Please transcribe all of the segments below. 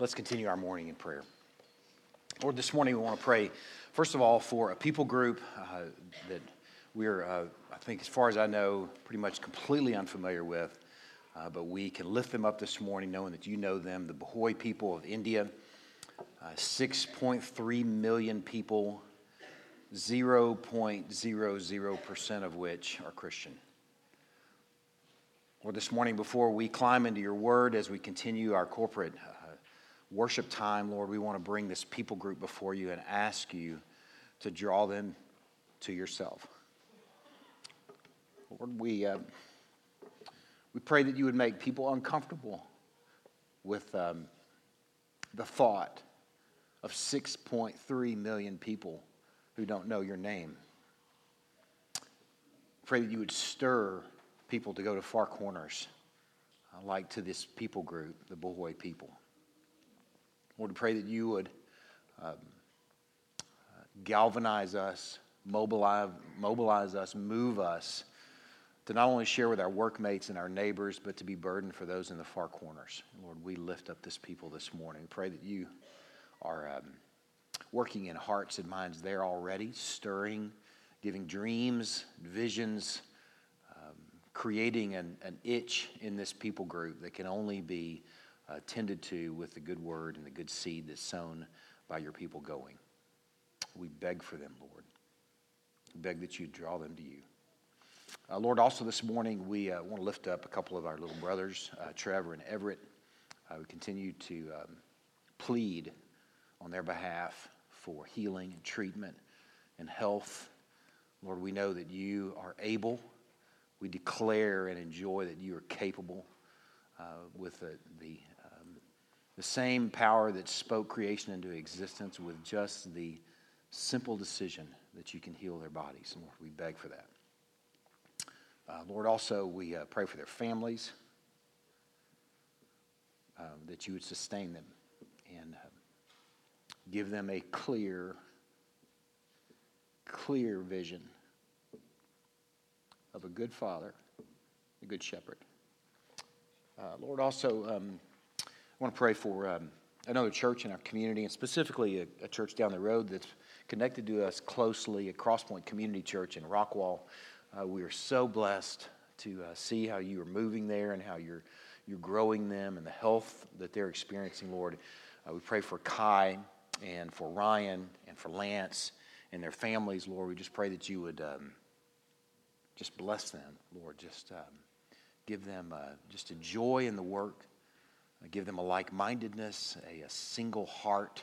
Let's continue our morning in prayer. Lord, this morning we want to pray, first of all, for a people group uh, that we're, uh, I think, as far as I know, pretty much completely unfamiliar with. Uh, but we can lift them up this morning knowing that you know them, the Bahoy people of India. Uh, 6.3 million people, 0.00% of which are Christian. Lord, this morning, before we climb into your word as we continue our corporate uh, worship time, Lord, we want to bring this people group before you and ask you to draw them to yourself. Lord, we, uh, we pray that you would make people uncomfortable with um, the thought of 6.3 million people who don't know your name. Pray that you would stir people to go to far corners, uh, like to this people group, the Bahoy people. Lord, pray that you would um, galvanize us, mobilize, mobilize us, move us to not only share with our workmates and our neighbors, but to be burdened for those in the far corners. Lord, we lift up this people this morning. Pray that you are um, working in hearts and minds there already, stirring, giving dreams, visions, um, creating an, an itch in this people group that can only be uh, tended to with the good word and the good seed that's sown by your people going. We beg for them, Lord. We beg that you draw them to you. Uh, Lord, also this morning, we uh, want to lift up a couple of our little brothers, uh, Trevor and Everett. Uh, we continue to um, plead on their behalf for healing and treatment and health. Lord, we know that you are able. We declare and enjoy that you are capable uh, with the, the the same power that spoke creation into existence with just the simple decision that you can heal their bodies. And Lord, we beg for that. Uh, Lord, also, we uh, pray for their families, um, that you would sustain them and uh, give them a clear, clear vision of a good father, a good shepherd. Uh, Lord, also, um, I want to pray for um, another church in our community, and specifically a, a, church down the road that's connected to us closely, a Crosspoint Community Church in Rockwall. Uh, we are so blessed to uh, see how you are moving there and how you're, you're growing them and the health that they're experiencing, Lord. Uh, we pray for Kai and for Ryan and for Lance and their families, Lord. We just pray that you would um, just bless them, Lord. Just um, give them uh, just a joy in the work give them a like mindedness, a, a, single heart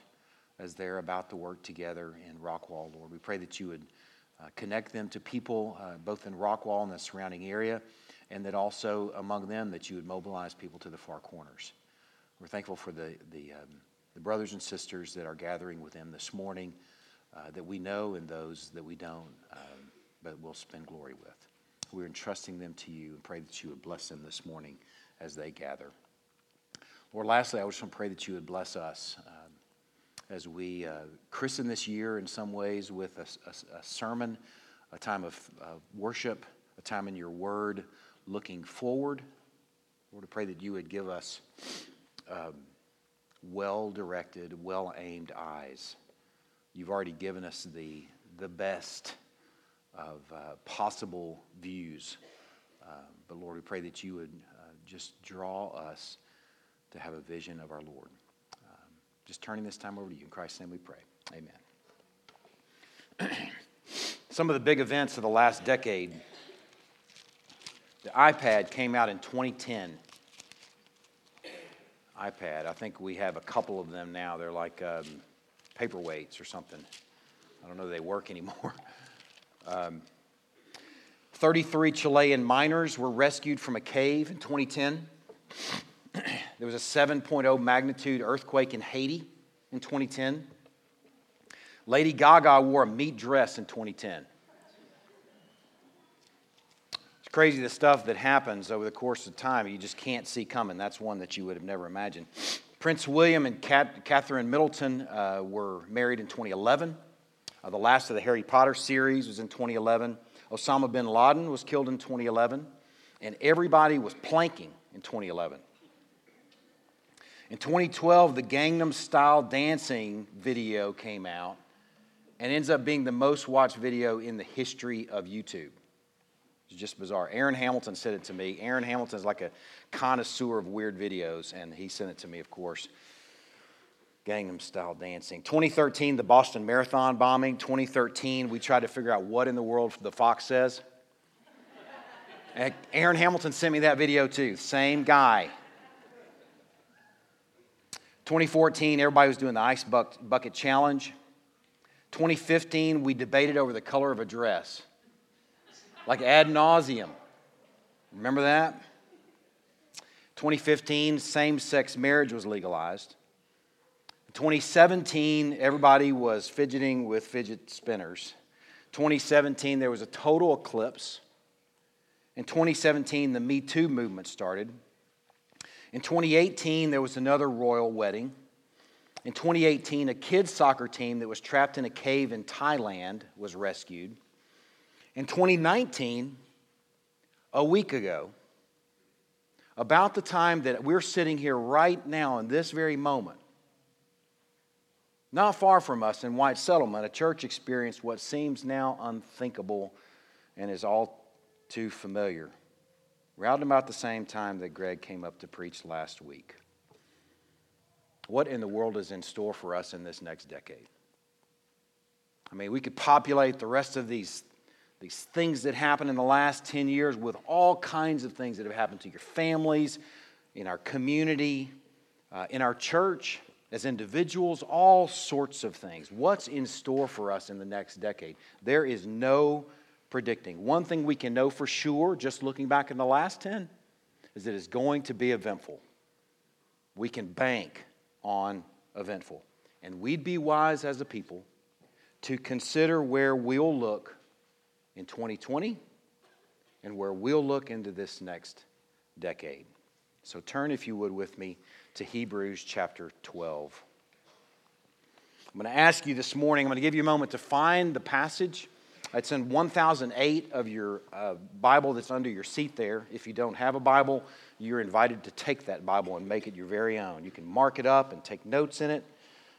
as they're about to work together in Rockwall, Lord. We pray that you would uh, connect them to people uh, both in Rockwall and the surrounding area, and that also among them that you would mobilize people to the far corners. We're thankful for the, the, um, the brothers and sisters that are gathering with them this morning uh, that we know and those that we don't, um, but will spend glory with. We're entrusting them to you and pray that you would bless them this morning as they gather. Lord, lastly, I just want to pray that you would bless us um, as we uh, christen this year in some ways with a, a, a sermon, a time of uh, worship, a time in your word, looking forward. Lord, I pray that you would give us um, well directed, well aimed eyes. You've already given us the, the best of uh, possible views. Uh, but Lord, we pray that you would uh, just draw us to have a vision of our Lord. Um, just turning this time over to you. In Christ's name we pray. Amen. Some of the big events of the last decade. The iPad came out in 2010. iPad. I think we have a couple of them now. They're like um, paperweights or something. I don't know if they work anymore. Um, 33 Chilean miners were rescued from a cave in 2010. There was a 7.0 magnitude earthquake in Haiti in 2010. Lady Gaga wore a meat dress in 2010. It's crazy the stuff that happens over the course of time you just can't see coming. That's one that you would have never imagined. Prince William and Catherine Middleton uh, were married in 2011. Uh, the last of the Harry Potter series was in 2011. Osama bin Laden was killed in 2011. And everybody was planking in 2011. In 2012, the Gangnam Style dancing video came out and ends up being the most watched video in the history of YouTube. It's just bizarre. Aaron Hamilton sent it to me. Aaron Hamilton is like a connoisseur of weird videos, and he sent it to me, of course. Gangnam style dancing. 2013, the Boston Marathon bombing. 2013, we tried to figure out what in the world the fox says. Aaron Hamilton sent me that video too. Same guy. 2014, everybody was doing the ice bucket challenge. 2015, we debated over the color of a dress, like ad nauseum. Remember that? 2015, same sex marriage was legalized. 2017, everybody was fidgeting with fidget spinners. 2017, there was a total eclipse. In 2017, the Me Too movement started. In 2018, there was another royal wedding. In 2018, a kids' soccer team that was trapped in a cave in Thailand was rescued. In 2019, a week ago, about the time that we're sitting here right now in this very moment, not far from us in White Settlement, a church experienced what seems now unthinkable and is all too familiar. Around about the same time that Greg came up to preach last week. What in the world is in store for us in this next decade? I mean, we could populate the rest of these, these things that happened in the last 10 years with all kinds of things that have happened to your families, in our community, uh, in our church, as individuals, all sorts of things. What's in store for us in the next decade? There is no predicting. One thing we can know for sure, just looking back in the last 10, is that it's going to be eventful. We can bank on eventful. And we'd be wise as a people to consider where we'll look in 2020 and where we'll look into this next decade. So turn, if you would, with me to Hebrews chapter 12. I'm going to ask you this morning, I'm going to give you a moment to find the passage. It's in 1008 of your uh, Bible that's under your seat there. If you don't have a Bible, you're invited to take that Bible and make it your very own. You can mark it up and take notes in it.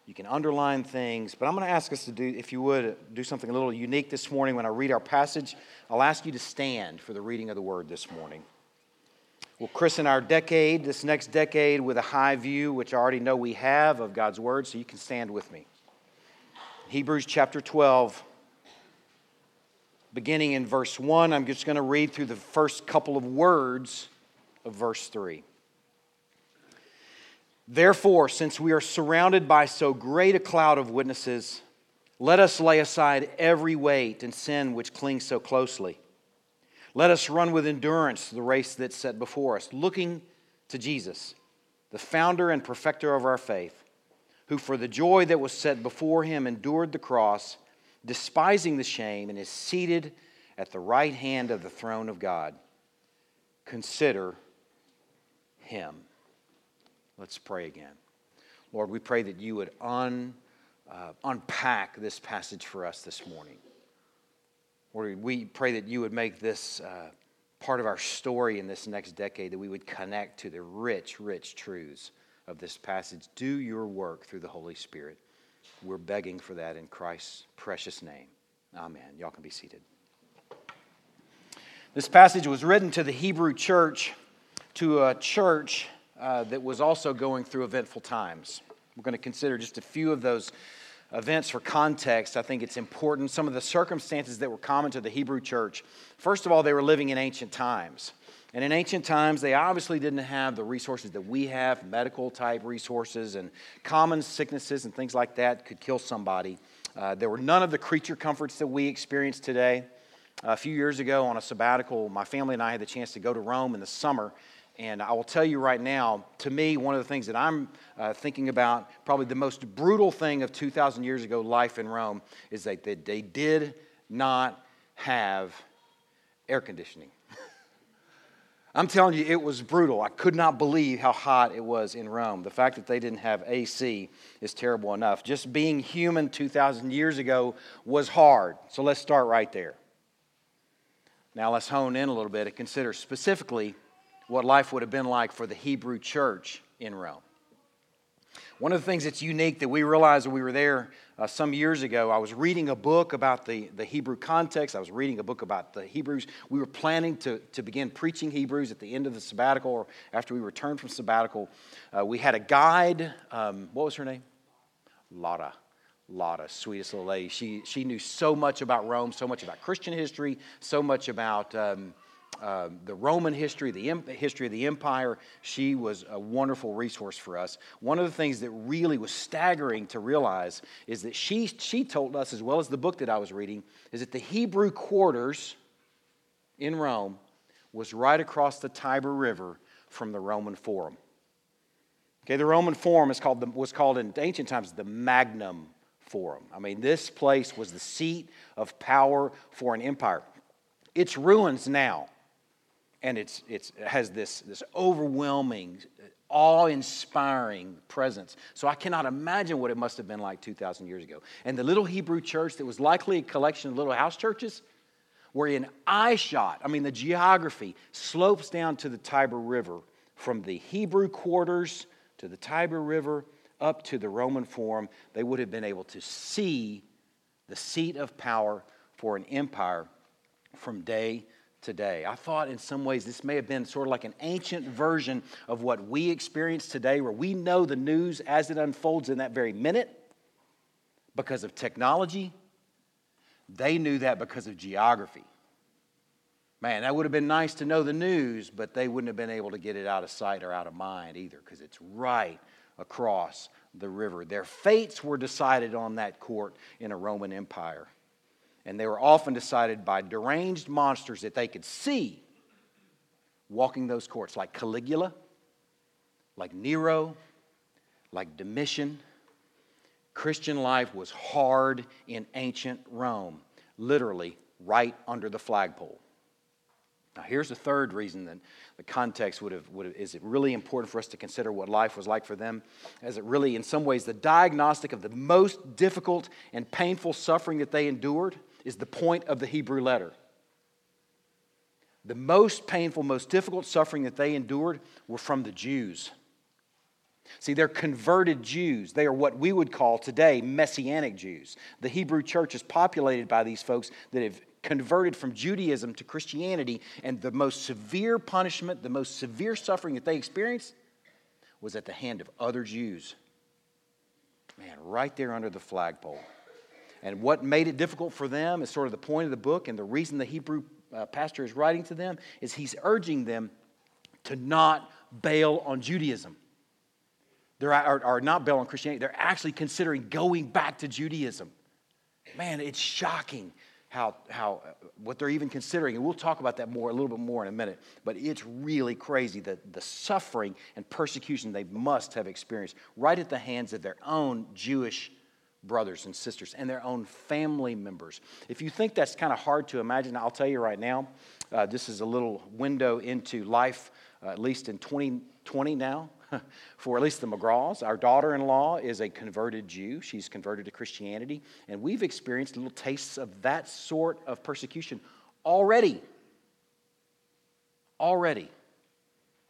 You can underline things. But I'm going to ask us to do, if you would, do something a little unique this morning. When I read our passage, I'll ask you to stand for the reading of the word this morning. We'll christen our decade, this next decade, with a high view, which I already know we have of God's word, so you can stand with me. Hebrews chapter 12 beginning in verse 1. I'm just going to read through the first couple of words of verse 3. Therefore, since we are surrounded by so great a cloud of witnesses, let us lay aside every weight and sin which clings so closely. Let us run with endurance the race that's set before us, looking to Jesus, the founder and perfecter of our faith, who for the joy that was set before him endured the cross despising the shame, and is seated at the right hand of the throne of God. Consider him. Let's pray again. Lord, we pray that you would un, uh, unpack this passage for us this morning. Lord, we pray that you would make this uh, part of our story in this next decade, that we would connect to the rich, rich truths of this passage. Do your work through the Holy Spirit. We're begging for that in Christ's precious name. Amen. Y'all can be seated. This passage was written to the Hebrew church, to a church uh, that was also going through eventful times. We're going to consider just a few of those events for context. I think it's important. Some of the circumstances that were common to the Hebrew church. First of all, they were living in ancient times. And in ancient times, they obviously didn't have the resources that we have, medical type resources, and common sicknesses and things like that could kill somebody. Uh, there were none of the creature comforts that we experience today. a few years ago, on a sabbatical, my family and I had the chance to go to Rome in the summer. And I will tell you right now, to me, one of the things that I'm uh, thinking about, probably the most brutal thing of 2,000 years ago, life in Rome, is that they did not have air conditioning. I'm telling you, it was brutal. I could not believe how hot it was in Rome. The fact that they didn't have AC is terrible enough. Just being human 2,000 years ago was hard. So let's start right there. Now let's hone in a little bit and consider specifically what life would have been like for the Hebrew church in Rome. One of the things that's unique that we realized when we were there uh, some years ago, I was reading a book about the, the Hebrew context. I was reading a book about the Hebrews. We were planning to, to begin preaching Hebrews at the end of the sabbatical or after we returned from sabbatical. Uh, we had a guide. Um, what was her name? Lotta. Lotta, sweetest little lady. She, she knew so much about Rome, so much about Christian history, so much about. Um, uh, the Roman history, the history of the empire. She was a wonderful resource for us. One of the things that really was staggering to realize is that she, she told us, as well as the book that I was reading, is that the Hebrew quarters in Rome was right across the Tiber River from the Roman Forum. Okay, the Roman Forum is called the, was called in ancient times the Magnum Forum. I mean, this place was the seat of power for an empire. It's ruins now and it's, it's, it has this, this overwhelming, awe inspiring presence. So I cannot imagine what it must have been like 2,000 years ago. And the little Hebrew church that was likely a collection of little house churches were in eye shot. I mean, the geography slopes down to the Tiber River from the Hebrew quarters to the Tiber River up to the Roman Forum. They would have been able to see the seat of power for an empire from day today. I thought in some ways this may have been sort of like an ancient version of what we experience today, where we know the news as it unfolds in that very minute because of technology. They knew that because of geography. Man, that would have been nice to know the news, but they wouldn't have been able to get it out of sight or out of mind either because it's right across the river. Their fates were decided on that court in a Roman Empire and they were often decided by deranged monsters that they could see walking those courts, like Caligula, like Nero, like Domitian. Christian life was hard in ancient Rome, literally right under the flagpole. Now, here's the third reason that the context would have, would have, is it really important for us to consider what life was like for them, as it really, in some ways, the diagnostic of the most difficult and painful suffering that they endured is the point of the Hebrew letter. The most painful, most difficult suffering that they endured were from the Jews. See, they're converted Jews. They are what we would call today Messianic Jews. The Hebrew church is populated by these folks that have converted from Judaism to Christianity, and the most severe punishment, the most severe suffering that they experienced was at the hand of other Jews. Man, right there under the flagpole. And what made it difficult for them is sort of the point of the book, and the reason the Hebrew uh, pastor is writing to them is he's urging them to not bail on Judaism. They are, are not bail on Christianity, they're actually considering going back to Judaism. Man, it's shocking how, how what they're even considering. And we'll talk about that more, a little bit more in a minute. But it's really crazy that the suffering and persecution they must have experienced right at the hands of their own Jewish brothers and sisters and their own family members. If you think that's kind of hard to imagine, I'll tell you right now, uh, this is a little window into life, uh, at least in 2020 now, for at least the McGraws. Our daughter in law is a converted Jew. She's converted to Christianity, and we've experienced little tastes of that sort of persecution already. Already.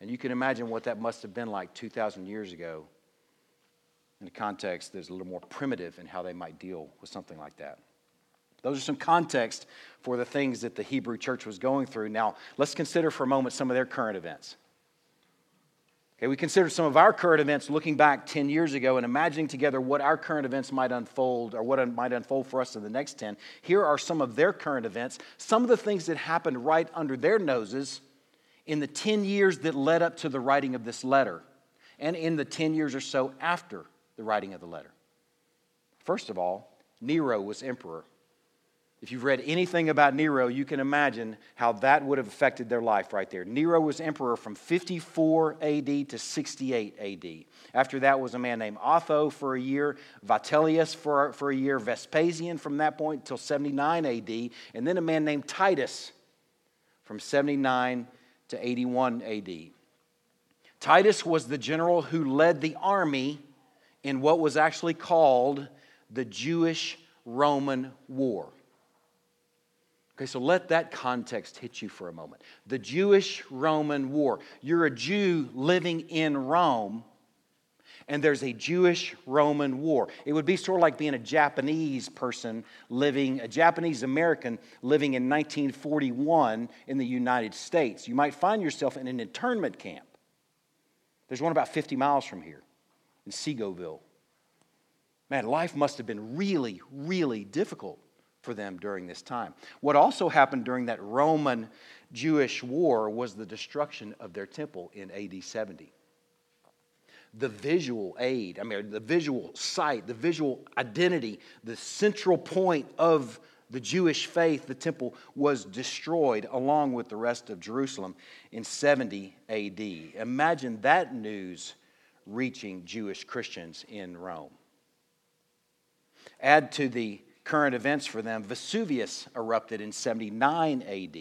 And you can imagine what that must have been like 2,000 years ago in a context that's a little more primitive in how they might deal with something like that. Those are some context for the things that the Hebrew church was going through. Now, let's consider for a moment some of their current events. Okay, we consider some of our current events looking back 10 years ago and imagining together what our current events might unfold or what might unfold for us in the next 10. Here are some of their current events, some of the things that happened right under their noses in the 10 years that led up to the writing of this letter and in the 10 years or so after the writing of the letter. First of all, Nero was emperor. If you've read anything about Nero, you can imagine how that would have affected their life right there. Nero was emperor from 54 AD to 68 AD. After that was a man named Otho for a year, Vitellius for, for a year, Vespasian from that point until 79 AD, and then a man named Titus from 79 to 81 AD. Titus was the general who led the army in what was actually called the Jewish Roman War. Okay, so let that context hit you for a moment. The Jewish Roman War. You're a Jew living in Rome, and there's a Jewish Roman war. It would be sort of like being a Japanese person living, a Japanese American living in 1941 in the United States. You might find yourself in an internment camp. There's one about 50 miles from here in Seagoville. Man, life must have been really, really difficult for them during this time. What also happened during that Roman Jewish war was the destruction of their temple in AD 70 the visual aid, I mean, the visual sight, the visual identity, the central point of the Jewish faith, the temple, was destroyed along with the rest of Jerusalem in 70 AD. Imagine that news reaching Jewish Christians in Rome. Add to the current events for them, Vesuvius erupted in 79 AD.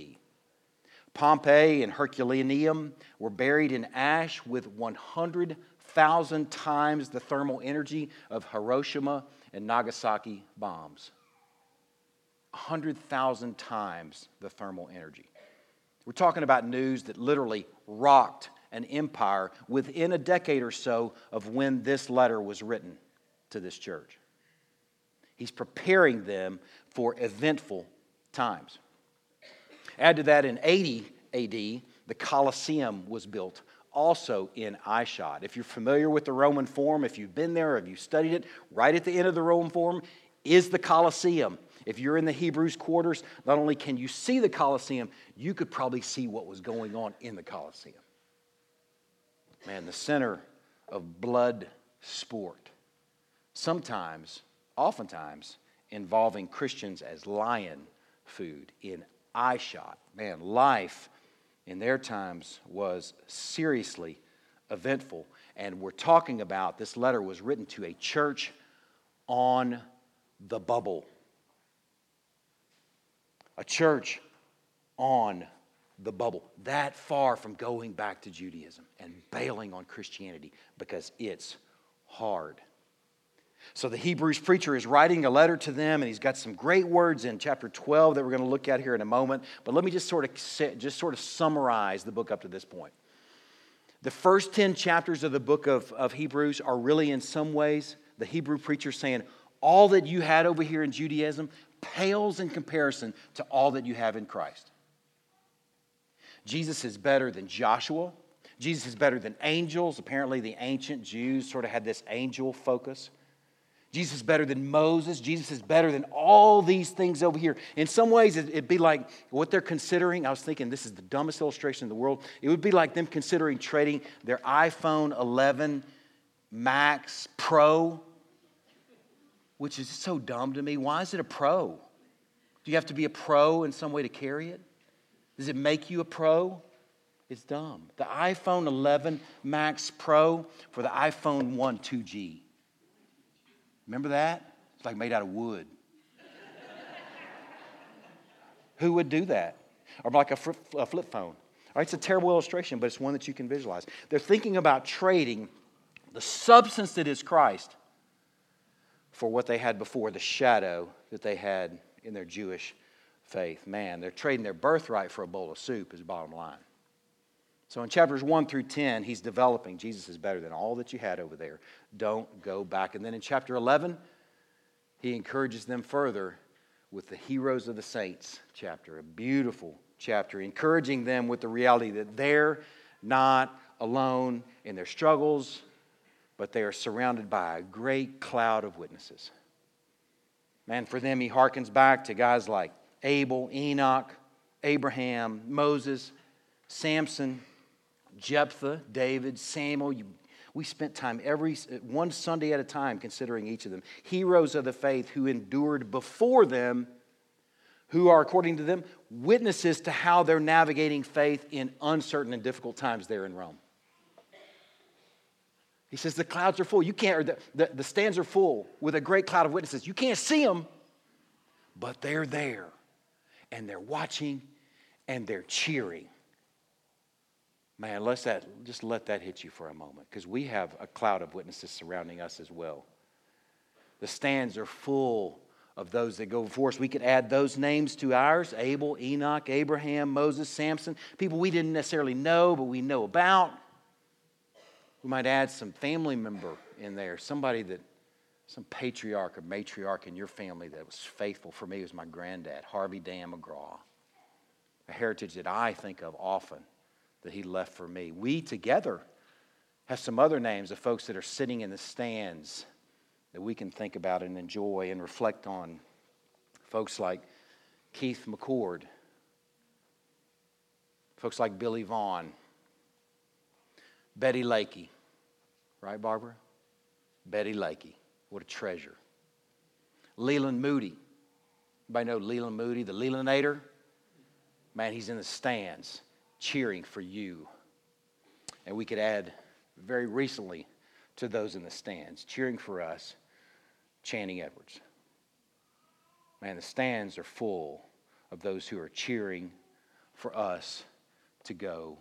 Pompeii and Herculaneum were buried in ash with 100 thousand times the thermal energy of Hiroshima and Nagasaki bombs. 100,000 times the thermal energy. We're talking about news that literally rocked an empire within a decade or so of when this letter was written to this church. He's preparing them for eventful times. Add to that in 80 AD, the Colosseum was built also in Aishad. If you're familiar with the Roman Forum, if you've been there, if you've studied it, right at the end of the Roman Forum is the Colosseum. If you're in the Hebrews quarters, not only can you see the Colosseum, you could probably see what was going on in the Colosseum. Man, the center of blood sport. Sometimes, oftentimes, involving Christians as lion food in eye shot. Man, life in their times was seriously eventful. And we're talking about this letter was written to a church on the bubble. A church on the bubble, that far from going back to Judaism and bailing on Christianity because it's hard. So the Hebrews preacher is writing a letter to them, and he's got some great words in chapter 12 that we're going to look at here in a moment. But let me just sort of just sort of summarize the book up to this point. The first 10 chapters of the book of, of Hebrews are really, in some ways, the Hebrew preacher saying, all that you had over here in Judaism pales in comparison to all that you have in Christ. Jesus is better than Joshua. Jesus is better than angels. Apparently, the ancient Jews sort of had this angel focus. Jesus is better than Moses. Jesus is better than all these things over here. In some ways, it'd be like what they're considering. I was thinking this is the dumbest illustration in the world. It would be like them considering trading their iPhone 11 Max Pro, which is so dumb to me. Why is it a Pro? Do you have to be a pro in some way to carry it? Does it make you a pro? It's dumb. The iPhone 11 Max Pro for the iPhone 1 2G. Remember that? It's like made out of wood. Who would do that? Or like a flip, a flip phone. All right, it's a terrible illustration, but it's one that you can visualize. They're thinking about trading the substance that is Christ for what they had before, the shadow that they had in their Jewish faith. Man, they're trading their birthright for a bowl of soup, is bottom line. So in chapters 1 through 10, he's developing Jesus is better than all that you had over there. Don't go back. And then in chapter 11, he encourages them further with the heroes of the saints chapter, a beautiful chapter, encouraging them with the reality that they're not alone in their struggles, but they are surrounded by a great cloud of witnesses. Man, for them, he harkens back to guys like Abel, Enoch, Abraham, Moses, Samson, Jephthah, David, Samuel. You, we spent time every one Sunday at a time considering each of them. Heroes of the faith who endured before them, who are, according to them, witnesses to how they're navigating faith in uncertain and difficult times there in Rome. He says the clouds are full. You can't, or the, the, the stands are full with a great cloud of witnesses. You can't see them, but they're there and they're watching and they're cheering. Man, let's that, just let that hit you for a moment because we have a cloud of witnesses surrounding us as well. The stands are full of those that go before us. We could add those names to ours Abel, Enoch, Abraham, Moses, Samson, people we didn't necessarily know, but we know about. We might add some family member in there, somebody that, some patriarch or matriarch in your family that was faithful. For me, was my granddad, Harvey Dan McGraw. A heritage that I think of often that he left for me. We together have some other names of folks that are sitting in the stands that we can think about and enjoy and reflect on. Folks like Keith McCord, folks like Billy Vaughn, Betty Lakey, right, Barbara? Betty Lakey, what a treasure. Leland Moody, anybody know Leland Moody, the Lelandnator? Man, he's in the stands cheering for you. And we could add very recently to those in the stands, cheering for us, Channing Edwards. Man, the stands are full of those who are cheering for us to go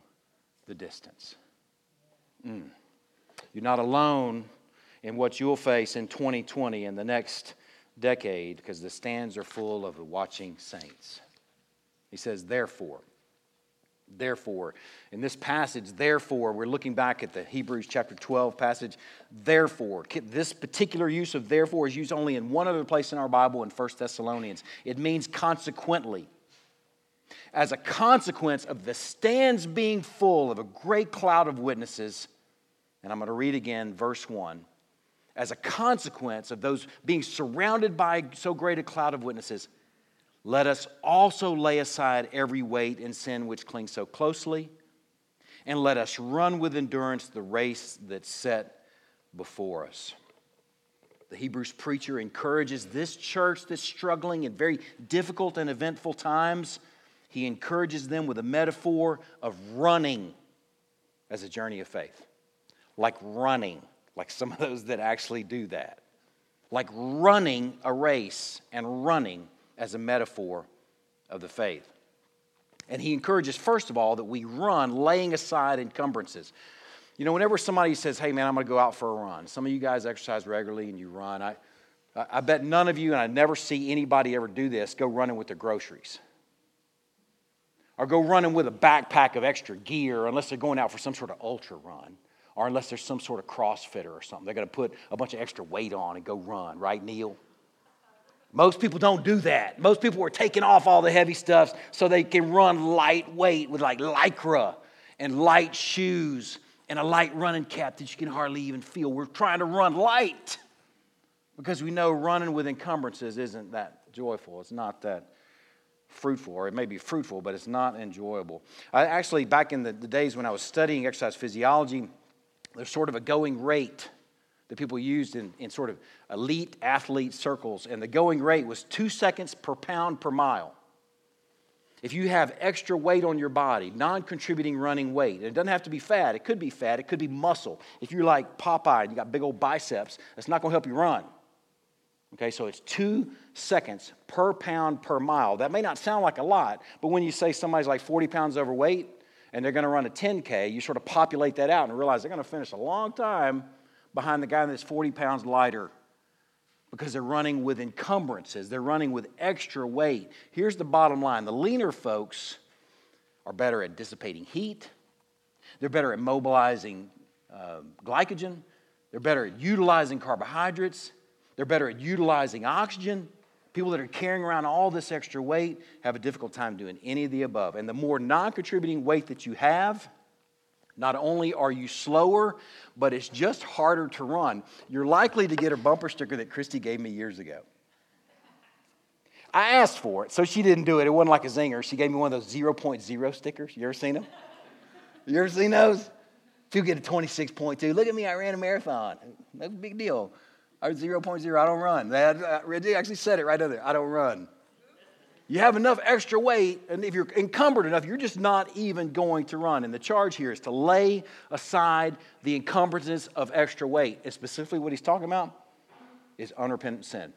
the distance. Mm. You're not alone in what you'll face in 2020 and the next decade because the stands are full of watching saints. He says, therefore, therefore. In this passage, therefore, we're looking back at the Hebrews chapter 12 passage. Therefore, this particular use of therefore is used only in one other place in our Bible in 1 Thessalonians. It means consequently. As a consequence of the stands being full of a great cloud of witnesses, and I'm going to read again verse 1. As a consequence of those being surrounded by so great a cloud of witnesses, let us also lay aside every weight and sin which clings so closely, and let us run with endurance the race that's set before us. The Hebrews preacher encourages this church that's struggling in very difficult and eventful times. He encourages them with a metaphor of running as a journey of faith, like running, like some of those that actually do that, like running a race and running as a metaphor of the faith. And he encourages, first of all, that we run laying aside encumbrances. You know, whenever somebody says, hey, man, I'm going to go out for a run, some of you guys exercise regularly and you run. I, I bet none of you, and I never see anybody ever do this, go running with their groceries. Or go running with a backpack of extra gear unless they're going out for some sort of ultra run. Or unless there's some sort of crossfitter or something. They're going to put a bunch of extra weight on and go run, right, Neil? Most people don't do that. Most people are taking off all the heavy stuff so they can run lightweight with like lycra and light shoes and a light running cap that you can hardly even feel. We're trying to run light because we know running with encumbrances isn't that joyful. It's not that fruitful, or it may be fruitful, but it's not enjoyable. I actually, back in the, the days when I was studying exercise physiology, there's sort of a going rate that people used in, in sort of elite athlete circles, and the going rate was two seconds per pound per mile. If you have extra weight on your body, non contributing running weight, and it doesn't have to be fat, it could be fat, it could be muscle. If you're like Popeye and you got big old biceps, that's not to help you run. Okay, so it's two seconds per pound per mile. That may not sound like a lot, but when you say somebody's like 40 pounds overweight and they're going to run a 10K, you sort of populate that out and realize they're going to finish a long time behind the guy that's 40 pounds lighter because they're running with encumbrances, they're running with extra weight. Here's the bottom line the leaner folks are better at dissipating heat, they're better at mobilizing uh, glycogen, they're better at utilizing carbohydrates, they're better at utilizing oxygen. People that are carrying around all this extra weight have a difficult time doing any of the above. And the more non contributing weight that you have, not only are you slower, but it's just harder to run. You're likely to get a bumper sticker that Christy gave me years ago. I asked for it, so she didn't do it. It wasn't like a zinger. She gave me one of those 0.0 stickers. You ever seen them? You ever seen those? If you get a 26.2, look at me, I ran a marathon. A big deal. Was 0.0, I don't run. They uh, actually said it right there. I don't run. You have enough extra weight, and if you're encumbered enough, you're just not even going to run. And the charge here is to lay aside the encumbrances of extra weight. And specifically, what he's talking about is unrepentant sin.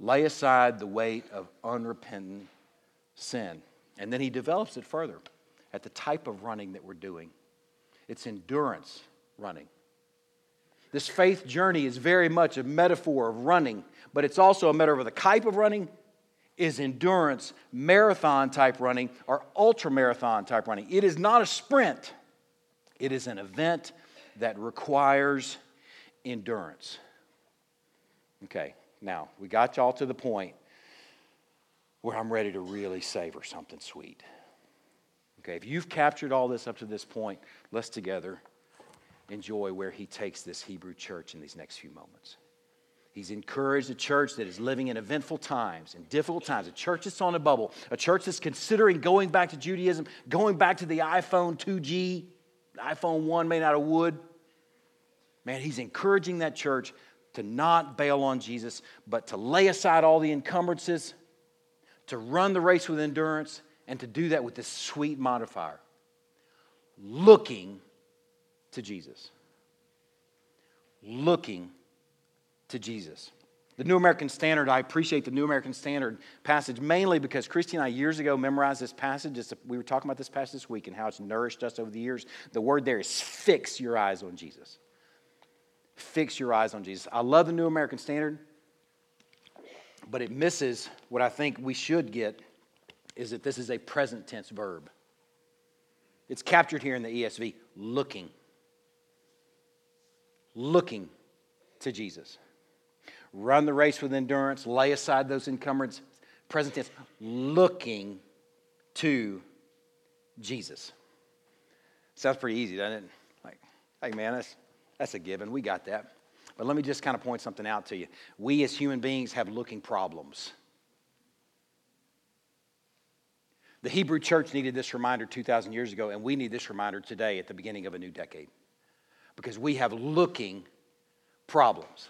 Lay aside the weight of unrepentant sin. And then he develops it further at the type of running that we're doing it's endurance running. This faith journey is very much a metaphor of running, but it's also a metaphor of the type of running is endurance, marathon type running, or ultra marathon type running. It is not a sprint, It is an event that requires endurance. Okay, now we got y'all to the point where I'm ready to really savor something sweet. Okay, if you've captured all this up to this point, let's together enjoy where he takes this Hebrew church in these next few moments. He's encouraged a church that is living in eventful times, in difficult times, a church that's on a bubble, a church that's considering going back to Judaism, going back to the iPhone 2G, iPhone 1 made out of wood. Man, he's encouraging that church to not bail on Jesus, but to lay aside all the encumbrances, to run the race with endurance, and to do that with this sweet modifier looking to Jesus. Looking to Jesus. The New American Standard, I appreciate the New American Standard passage mainly because Christy and I years ago memorized this passage. We were talking about this passage this week and how it's nourished us over the years. The word there is fix your eyes on Jesus. Fix your eyes on Jesus. I love the New American Standard, but it misses what I think we should get is that this is a present tense verb. It's captured here in the ESV looking. Looking to Jesus. Run the race with endurance, lay aside those encumbrances. Present tense, looking to Jesus. Sounds pretty easy, doesn't it? Like, hey man, that's, that's a given. We got that. But let me just kind of point something out to you. We as human beings have looking problems. The Hebrew church needed this reminder 2,000 years ago, and we need this reminder today at the beginning of a new decade because we have looking problems.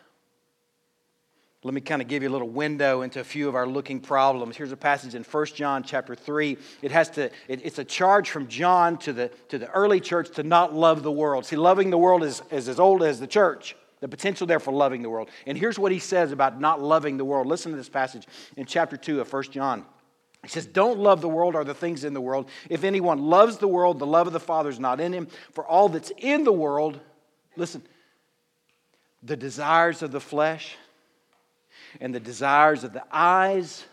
Let me kind of give you a little window into a few of our looking problems. Here's a passage in 1 John chapter 3. It has to, it, it's a charge from John to the, to the early church to not love the world. See, loving the world is, is as old as the church. The potential there for loving the world. And here's what he says about not loving the world. Listen to this passage in chapter 2 of 1 John. He says, Don't love the world or the things in the world. If anyone loves the world, the love of the Father is not in him. For all that's in the world, listen, the desires of the flesh, and the desires of the eyes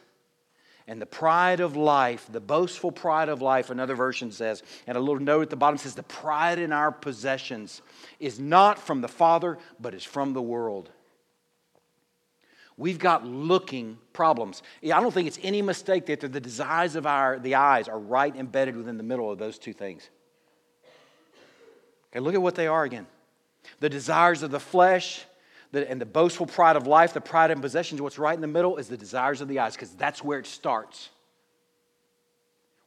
and the pride of life, the boastful pride of life, another version says, and a little note at the bottom says, the pride in our possessions is not from the Father, but is from the world. We've got looking problems. I don't think it's any mistake that the desires of our the eyes are right embedded within the middle of those two things. Okay, look at what they are again. The desires of the flesh the, and the boastful pride of life, the pride in possessions, what's right in the middle is the desires of the eyes, because that's where it starts.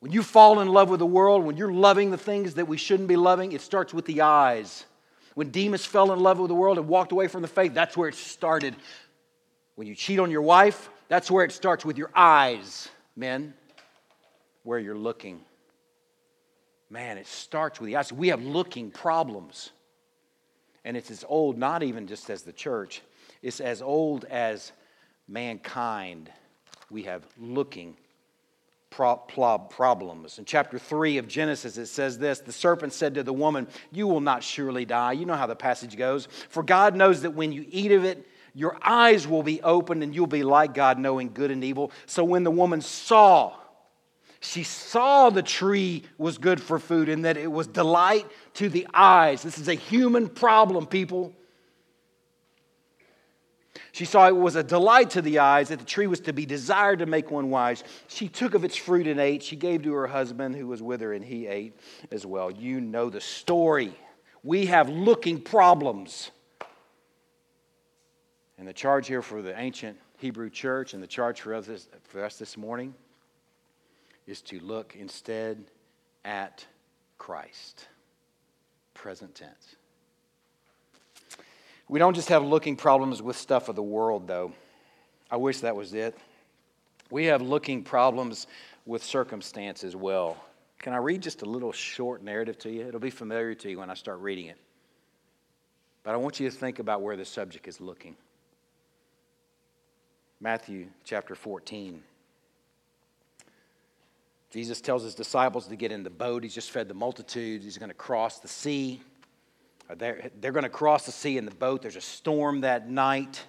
When you fall in love with the world, when you're loving the things that we shouldn't be loving, it starts with the eyes. When Demas fell in love with the world and walked away from the faith, that's where it started. When you cheat on your wife, that's where it starts with your eyes, men, where you're looking. Man, it starts with the eyes. We have looking problems. And it's as old, not even just as the church, it's as old as mankind. We have looking problems. In chapter 3 of Genesis, it says this The serpent said to the woman, You will not surely die. You know how the passage goes. For God knows that when you eat of it, your eyes will be opened and you'll be like God, knowing good and evil. So when the woman saw, she saw the tree was good for food and that it was delight to the eyes. This is a human problem, people. She saw it was a delight to the eyes, that the tree was to be desired to make one wise. She took of its fruit and ate. She gave to her husband who was with her, and he ate as well. You know the story. We have looking problems. And the charge here for the ancient Hebrew church and the charge for us, for us this morning is to look instead at Christ. Present tense. We don't just have looking problems with stuff of the world, though. I wish that was it. We have looking problems with circumstance as well. Can I read just a little short narrative to you? It'll be familiar to you when I start reading it. But I want you to think about where the subject is looking. Matthew chapter 14. Jesus tells his disciples to get in the boat. He's just fed the multitudes. He's going to cross the sea. They're, they're going to cross the sea in the boat. There's a storm that night.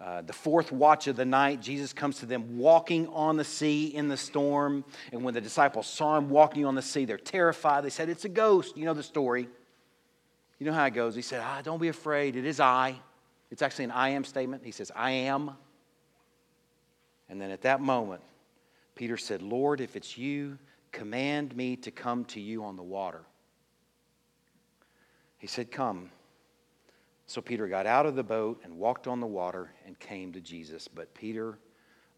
Uh, the fourth watch of the night, Jesus comes to them walking on the sea in the storm. And when the disciples saw him walking on the sea, they're terrified. They said, It's a ghost. You know the story. You know how it goes. He said, ah, Don't be afraid. It is I. It's actually an I am statement. He says, I am. And then at that moment, Peter said, Lord, if it's you, command me to come to you on the water. He said, Come. So Peter got out of the boat and walked on the water and came to Jesus. But Peter,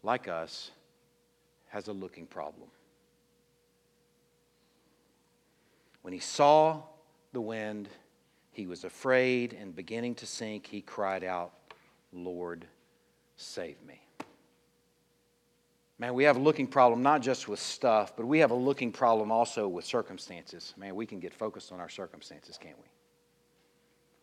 like us, has a looking problem. When he saw the wind, he was afraid and beginning to sink, he cried out, Lord, save me. Man, we have a looking problem not just with stuff, but we have a looking problem also with circumstances. Man, we can get focused on our circumstances, can't we?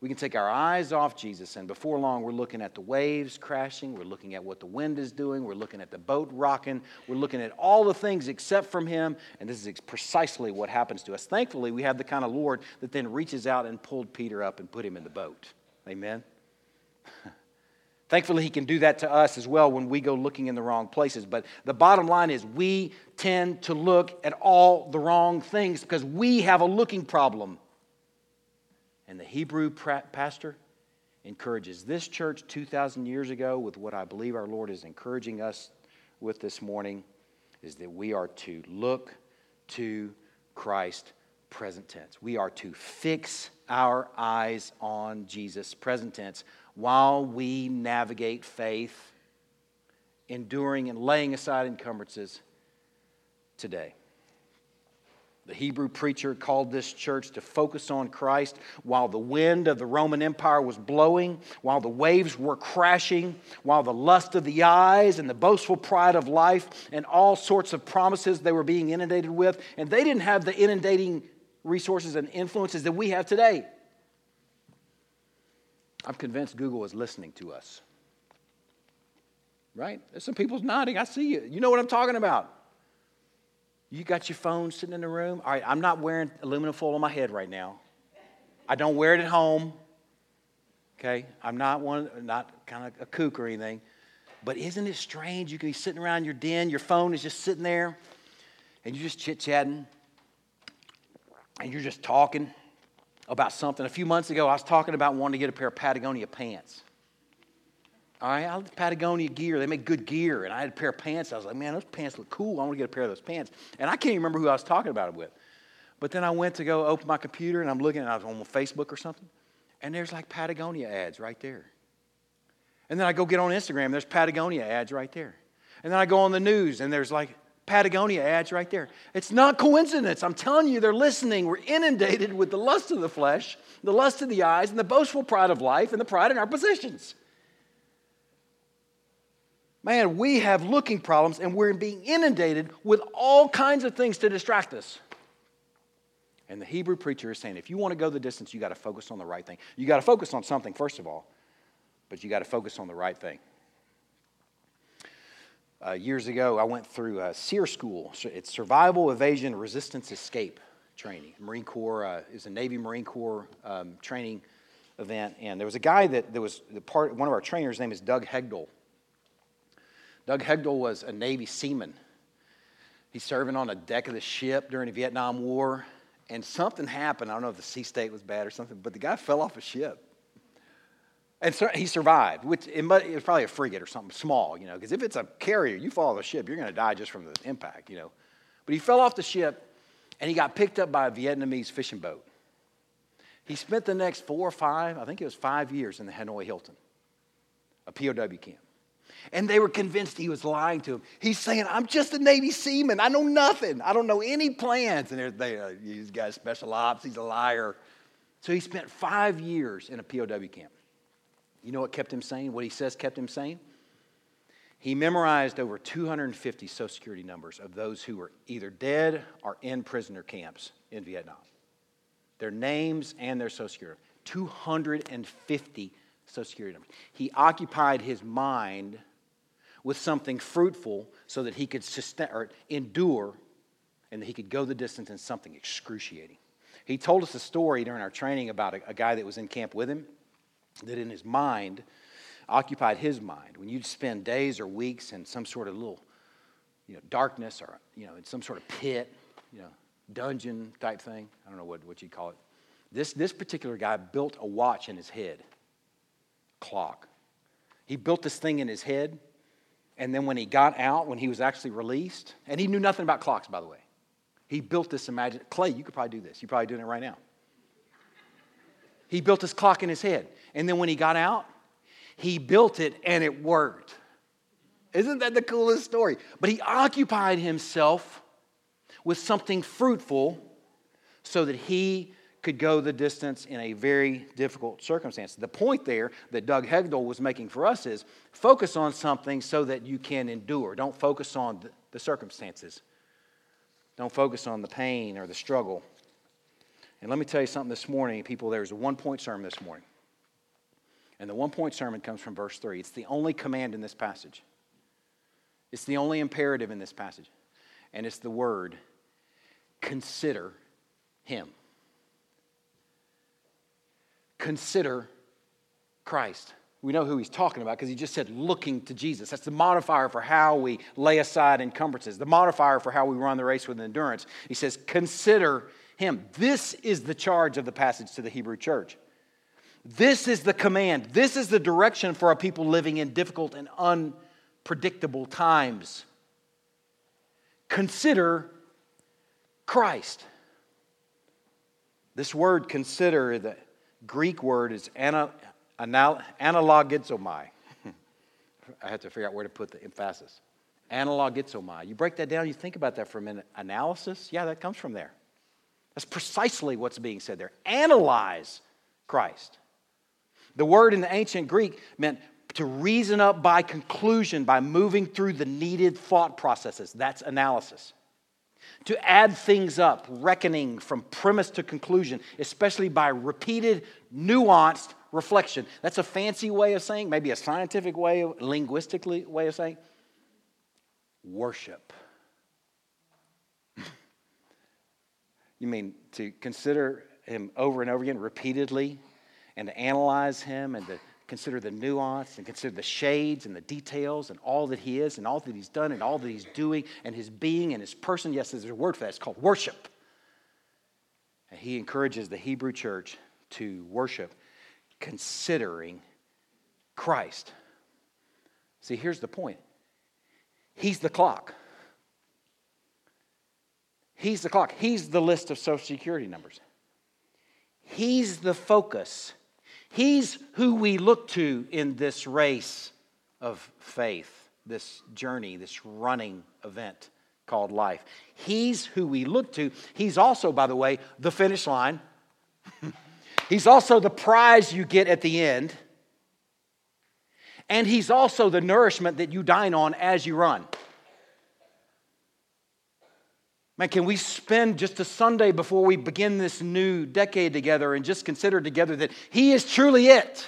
We can take our eyes off Jesus, and before long, we're looking at the waves crashing. We're looking at what the wind is doing. We're looking at the boat rocking. We're looking at all the things except from Him, and this is precisely what happens to us. Thankfully, we have the kind of Lord that then reaches out and pulled Peter up and put him in the boat. Amen? Thankfully, He can do that to us as well when we go looking in the wrong places. But the bottom line is, we tend to look at all the wrong things because we have a looking problem. And the Hebrew pastor encourages this church 2,000 years ago with what I believe our Lord is encouraging us with this morning is that we are to look to Christ present tense. We are to fix our eyes on Jesus present tense while we navigate faith, enduring and laying aside encumbrances today. The Hebrew preacher called this church to focus on Christ while the wind of the Roman Empire was blowing, while the waves were crashing, while the lust of the eyes and the boastful pride of life and all sorts of promises they were being inundated with. And they didn't have the inundating resources and influences that we have today. I'm convinced Google is listening to us. Right? There's some people's nodding. I see you. You know what I'm talking about. You got your phone sitting in the room? All right, I'm not wearing aluminum foil on my head right now. I don't wear it at home. Okay? I'm not one, not kind of a kook or anything. But isn't it strange? You can be sitting around your den, your phone is just sitting there, and you're just chit chatting, and you're just talking about something. A few months ago, I was talking about wanting to get a pair of Patagonia pants. All right, I like Patagonia gear. They make good gear. And I had a pair of pants. I was like, man, those pants look cool. I want to get a pair of those pants. And I can't even remember who I was talking about it with. But then I went to go open my computer and I'm looking, and I was on Facebook or something. And there's like Patagonia ads right there. And then I go get on Instagram, there's Patagonia ads right there. And then I go on the news and there's like Patagonia ads right there. It's not coincidence. I'm telling you, they're listening. We're inundated with the lust of the flesh, the lust of the eyes, and the boastful pride of life, and the pride in our possessions. Man, we have looking problems and we're being inundated with all kinds of things to distract us. And the Hebrew preacher is saying if you want to go the distance, you got to focus on the right thing. You got to focus on something, first of all, but you got to focus on the right thing. Uh, years ago, I went through a SERE school. It's Survival, Evasion, Resistance, Escape training. Marine Corps uh, is a Navy Marine Corps um, training event. And there was a guy that, that was the part, one of our trainers' name is Doug Hegdahl. Doug Hegdahl was a Navy seaman. He's serving on a deck of the ship during the Vietnam War, and something happened. I don't know if the sea state was bad or something, but the guy fell off a ship. And so he survived, which it, was probably a frigate or something small, you know, because if it's a carrier, you fall off the ship, you're going to die just from the impact, you know. But he fell off the ship and he got picked up by a Vietnamese fishing boat. He spent the next four or five, I think it was five years in the Hanoi Hilton, a POW camp. And they were convinced he was lying to them. He's saying, I'm just a Navy seaman. I know nothing. I don't know any plans. And they, this guy's special ops. He's a liar. So he spent five years in a POW camp. You know what kept him sane? What he says kept him sane? He memorized over 250 Social Security numbers of those who were either dead or in prisoner camps in Vietnam. Their names and their Social Security. 250 Social Security numbers. He occupied his mind with something fruitful so that he could sustain, or endure and that he could go the distance in something excruciating. He told us a story during our training about a, a guy that was in camp with him that in his mind occupied his mind. When you'd spend days or weeks in some sort of little you know, darkness or you know, in some sort of pit, you know, dungeon type thing. I don't know what, what you'd call it. This, this particular guy built a watch in his head, clock. He built this thing in his head, and then when he got out, when he was actually released, and he knew nothing about clocks, by the way. He built this imagine Clay, you could probably do this. You're probably doing it right now. He built his clock in his head. And then when he got out, he built it and it worked. Isn't that the coolest story? But he occupied himself with something fruitful so that he could go the distance in a very difficult circumstance. The point there that Doug Hegdahl was making for us is focus on something so that you can endure. Don't focus on the circumstances. Don't focus on the pain or the struggle. And let me tell you something this morning, people. There's a one point sermon this morning. And the one point sermon comes from verse 3. It's the only command in this passage, it's the only imperative in this passage. And it's the word consider him. Consider Christ. We know who he's talking about because he just said looking to Jesus. That's the modifier for how we lay aside encumbrances, the modifier for how we run the race with endurance. He says, Consider him. This is the charge of the passage to the Hebrew church. This is the command. This is the direction for a people living in difficult and unpredictable times. Consider Christ. This word consider, the Greek word is ana, anal, analogizomai. I have to figure out where to put the emphasis. Analogizomai. You break that down, you think about that for a minute. Analysis, yeah, that comes from there. That's precisely what's being said there. Analyze Christ. The word in the ancient Greek meant to reason up by conclusion, by moving through the needed thought processes. That's analysis. To add things up, reckoning from premise to conclusion, especially by repeated, nuanced reflection. That's a fancy way of saying, maybe a scientific way, of linguistically way of saying, worship. You mean to consider him over and over again, repeatedly, and to analyze him and to consider the nuance and consider the shades and the details and all that he is and all that he's done and all that he's doing and his being and his person. Yes, there's a word for that. It's called worship. And he encourages the Hebrew church to worship considering Christ. See, here's the point He's the clock. He's the clock. He's the list of Social Security numbers. He's the focus. He's who we look to in this race of faith, this journey, this running event called life. He's who we look to. He's also, by the way, the finish line. he's also the prize you get at the end. And he's also the nourishment that you dine on as you run. Man, can we spend just a Sunday before we begin this new decade together and just consider together that He is truly it?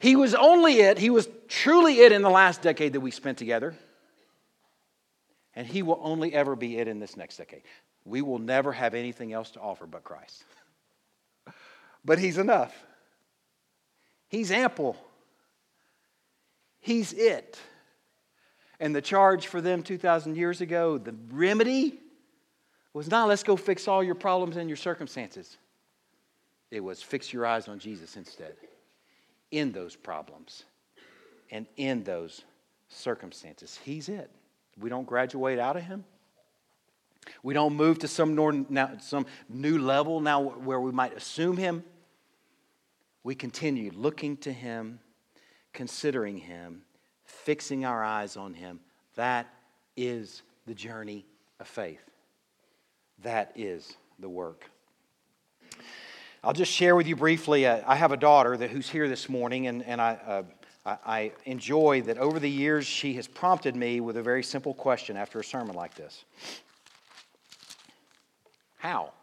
He was only it, He was truly it in the last decade that we spent together. And He will only ever be it in this next decade. We will never have anything else to offer but Christ. but He's enough, He's ample, He's it. And the charge for them 2,000 years ago, the remedy was not let's go fix all your problems and your circumstances. It was fix your eyes on Jesus instead. In those problems and in those circumstances. He's it. We don't graduate out of Him. We don't move to some, now, some new level now where we might assume Him. We continue looking to Him, considering Him, fixing our eyes on Him. That is the journey of faith. That is the work. I'll just share with you briefly. Uh, I have a daughter that, who's here this morning, and, and I, uh, I, I enjoy that over the years she has prompted me with a very simple question after a sermon like this How?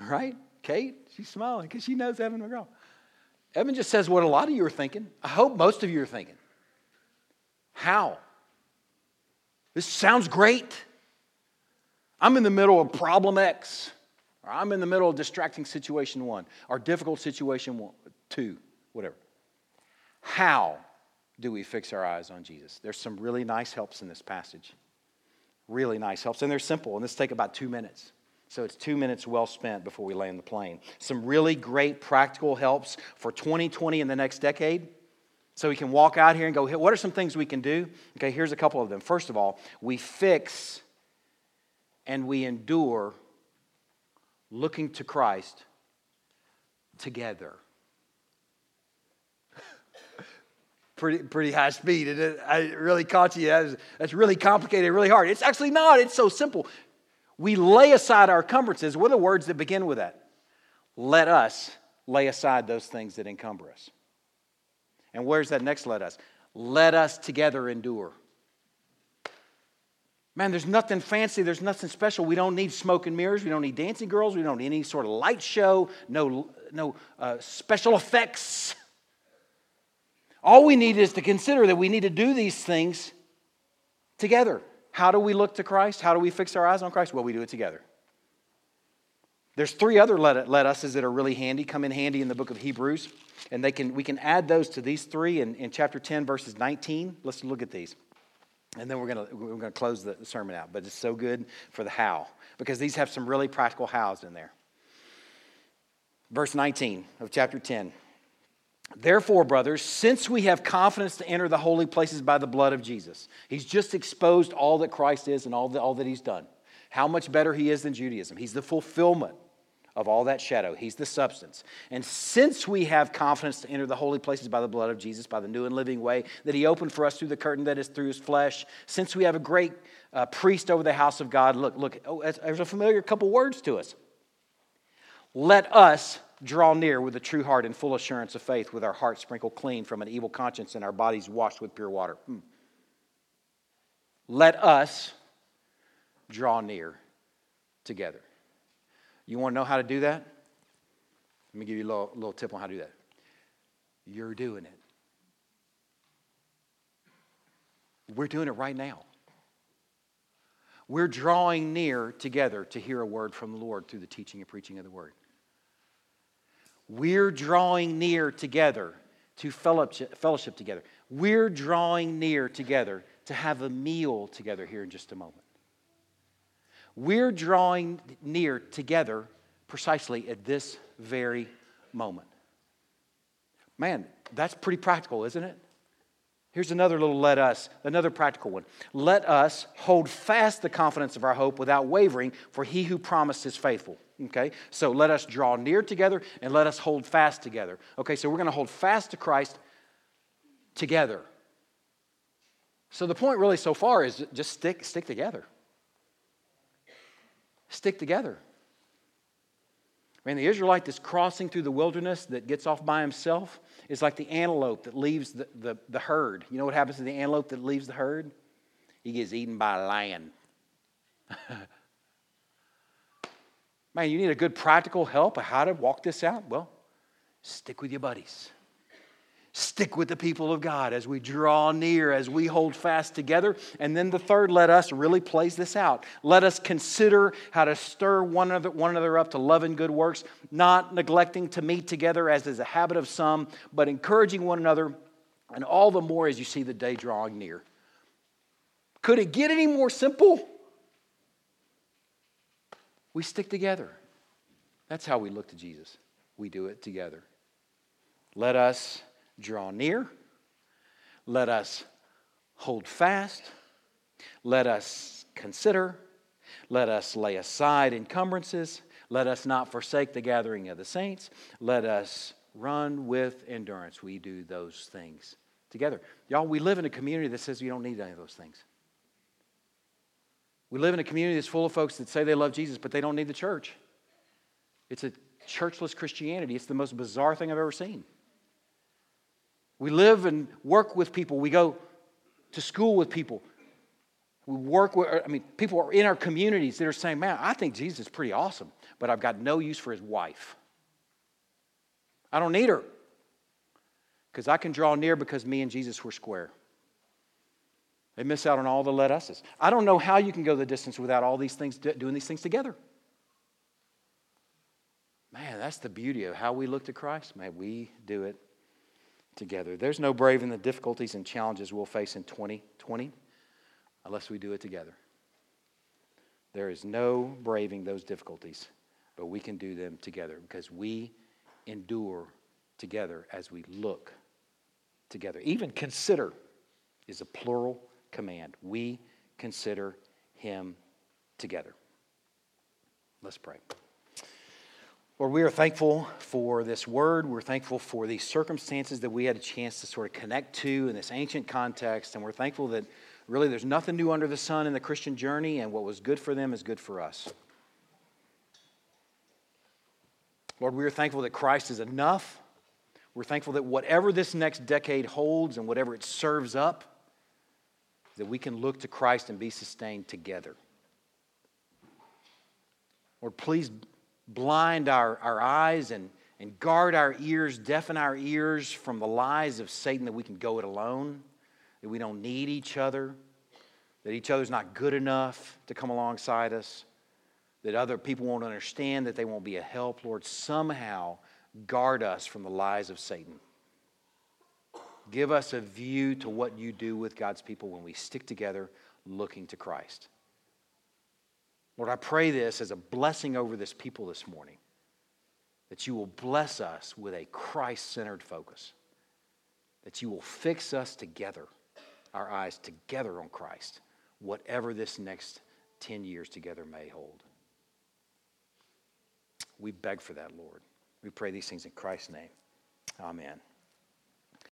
Right? Kate, she's smiling because she knows Evan McGraw. Evan just says what a lot of you are thinking. I hope most of you are thinking. How? This sounds great. I'm in the middle of problem X, or I'm in the middle of distracting situation one, or difficult situation one, two, whatever. How do we fix our eyes on Jesus? There's some really nice helps in this passage. Really nice helps, and they're simple, and this take about two minutes. So it's two minutes well spent before we land the plane. Some really great practical helps for 2020 and the next decade. So we can walk out here and go, what are some things we can do? Okay, here's a couple of them. First of all, we fix and we endure looking to Christ together. pretty, pretty high speed. It, I really caught you. That's, that's really complicated, really hard. It's actually not. It's so simple. We lay aside our encumbrances. What are the words that begin with that? Let us lay aside those things that encumber us. And where's that next let us? Let us together endure. Man, there's nothing fancy, there's nothing special. We don't need smoke and mirrors, we don't need dancing girls, we don't need any sort of light show, no, no uh, special effects. All we need is to consider that we need to do these things together. How do we look to Christ? How do we fix our eyes on Christ? Well, we do it together. There's three other let, let that are really handy, come in handy in the book of Hebrews. And they can, we can add those to these three in, in chapter 10, verses 19. Let's look at these. And then we're going to we're to close the sermon out. But it's so good for the how, because these have some really practical hows in there. Verse 19 of chapter 10. Therefore, brothers, since we have confidence to enter the holy places by the blood of Jesus, he's just exposed all that Christ is and all, the, all that he's done. How much better he is than Judaism. He's the fulfillment of all that shadow. He's the substance. And since we have confidence to enter the holy places by the blood of Jesus, by the new and living way that he opened for us through the curtain that is through his flesh, since we have a great uh, priest over the house of God, look, look, oh, there's a familiar couple words to us. Let us draw near with a true heart and full assurance of faith, with our hearts sprinkled clean from an evil conscience and our bodies washed with pure water. Hmm. Let us draw near together. You want to know how to do that? Let me give you a little, little tip on how to do that. You're doing it. We're doing it right now. We're drawing near together to hear a word from the Lord through the teaching and preaching of the word. We're drawing near together to fellowship together. We're drawing near together to have a meal together here in just a moment. We're drawing near together precisely at this very moment. Man, that's pretty practical, isn't it? Here's another little let us, another practical one. Let us hold fast the confidence of our hope without wavering, for he who promised is faithful. Okay, so let us draw near together and let us hold fast together. Okay, so we're going to hold fast to Christ together. So the point really so far is just stick, stick together. Stick together. I mean, the Israelite that's crossing through the wilderness that gets off by himself is like the antelope that leaves the, the, the herd. You know what happens to the antelope that leaves the herd? He gets eaten by a lion. Man, you need a good practical help of how to walk this out? Well, stick with your buddies. Stick with the people of God as we draw near, as we hold fast together. And then the third, let us really plays this out. Let us consider how to stir one another, one another up to love and good works, not neglecting to meet together as is a habit of some, but encouraging one another, and all the more as you see the day drawing near. Could it get any more simple? We stick together. That's how we look to Jesus. We do it together. Let us draw near. Let us hold fast. Let us consider. Let us lay aside encumbrances. Let us not forsake the gathering of the saints. Let us run with endurance. We do those things together. Y'all, we live in a community that says we don't need any of those things. We live in a community that's full of folks that say they love Jesus, but they don't need the church. It's a churchless Christianity. It's the most bizarre thing I've ever seen. We live and work with people. We go to school with people. We work with, I mean, people are in our communities that are saying, man, I think Jesus is pretty awesome, but I've got no use for his wife. I don't need her because I can draw near because me and Jesus were square. They miss out on all the let us's. I don't know how you can go the distance without all these things, doing these things together. Man, that's the beauty of how we look to Christ. May we do it together. There's no braving the difficulties and challenges we'll face in 2020 unless we do it together. There is no braving those difficulties, but we can do them together because we endure together as we look together. Even consider is a plural command. We consider him together. Let's pray. Lord, we are thankful for this word. We're thankful for these circumstances that we had a chance to sort of connect to in this ancient context. And we're thankful that really there's nothing new under the sun in the Christian journey, and what was good for them is good for us. Lord, we are thankful that Christ is enough. We're thankful that whatever this next decade holds and whatever it serves up, that we can look to Christ and be sustained together. Lord, please blind our, our eyes and, and guard our ears, deafen our ears from the lies of Satan that we can go it alone, that we don't need each other, that each other's not good enough to come alongside us, that other people won't understand, that they won't be a help. Lord, somehow guard us from the lies of Satan. Give us a view to what you do with God's people when we stick together looking to Christ. Lord, I pray this as a blessing over this people this morning, that you will bless us with a Christ centered focus, that you will fix us together, our eyes together on Christ, whatever this next 10 years together may hold. We beg for that, Lord. We pray these things in Christ's name. Amen.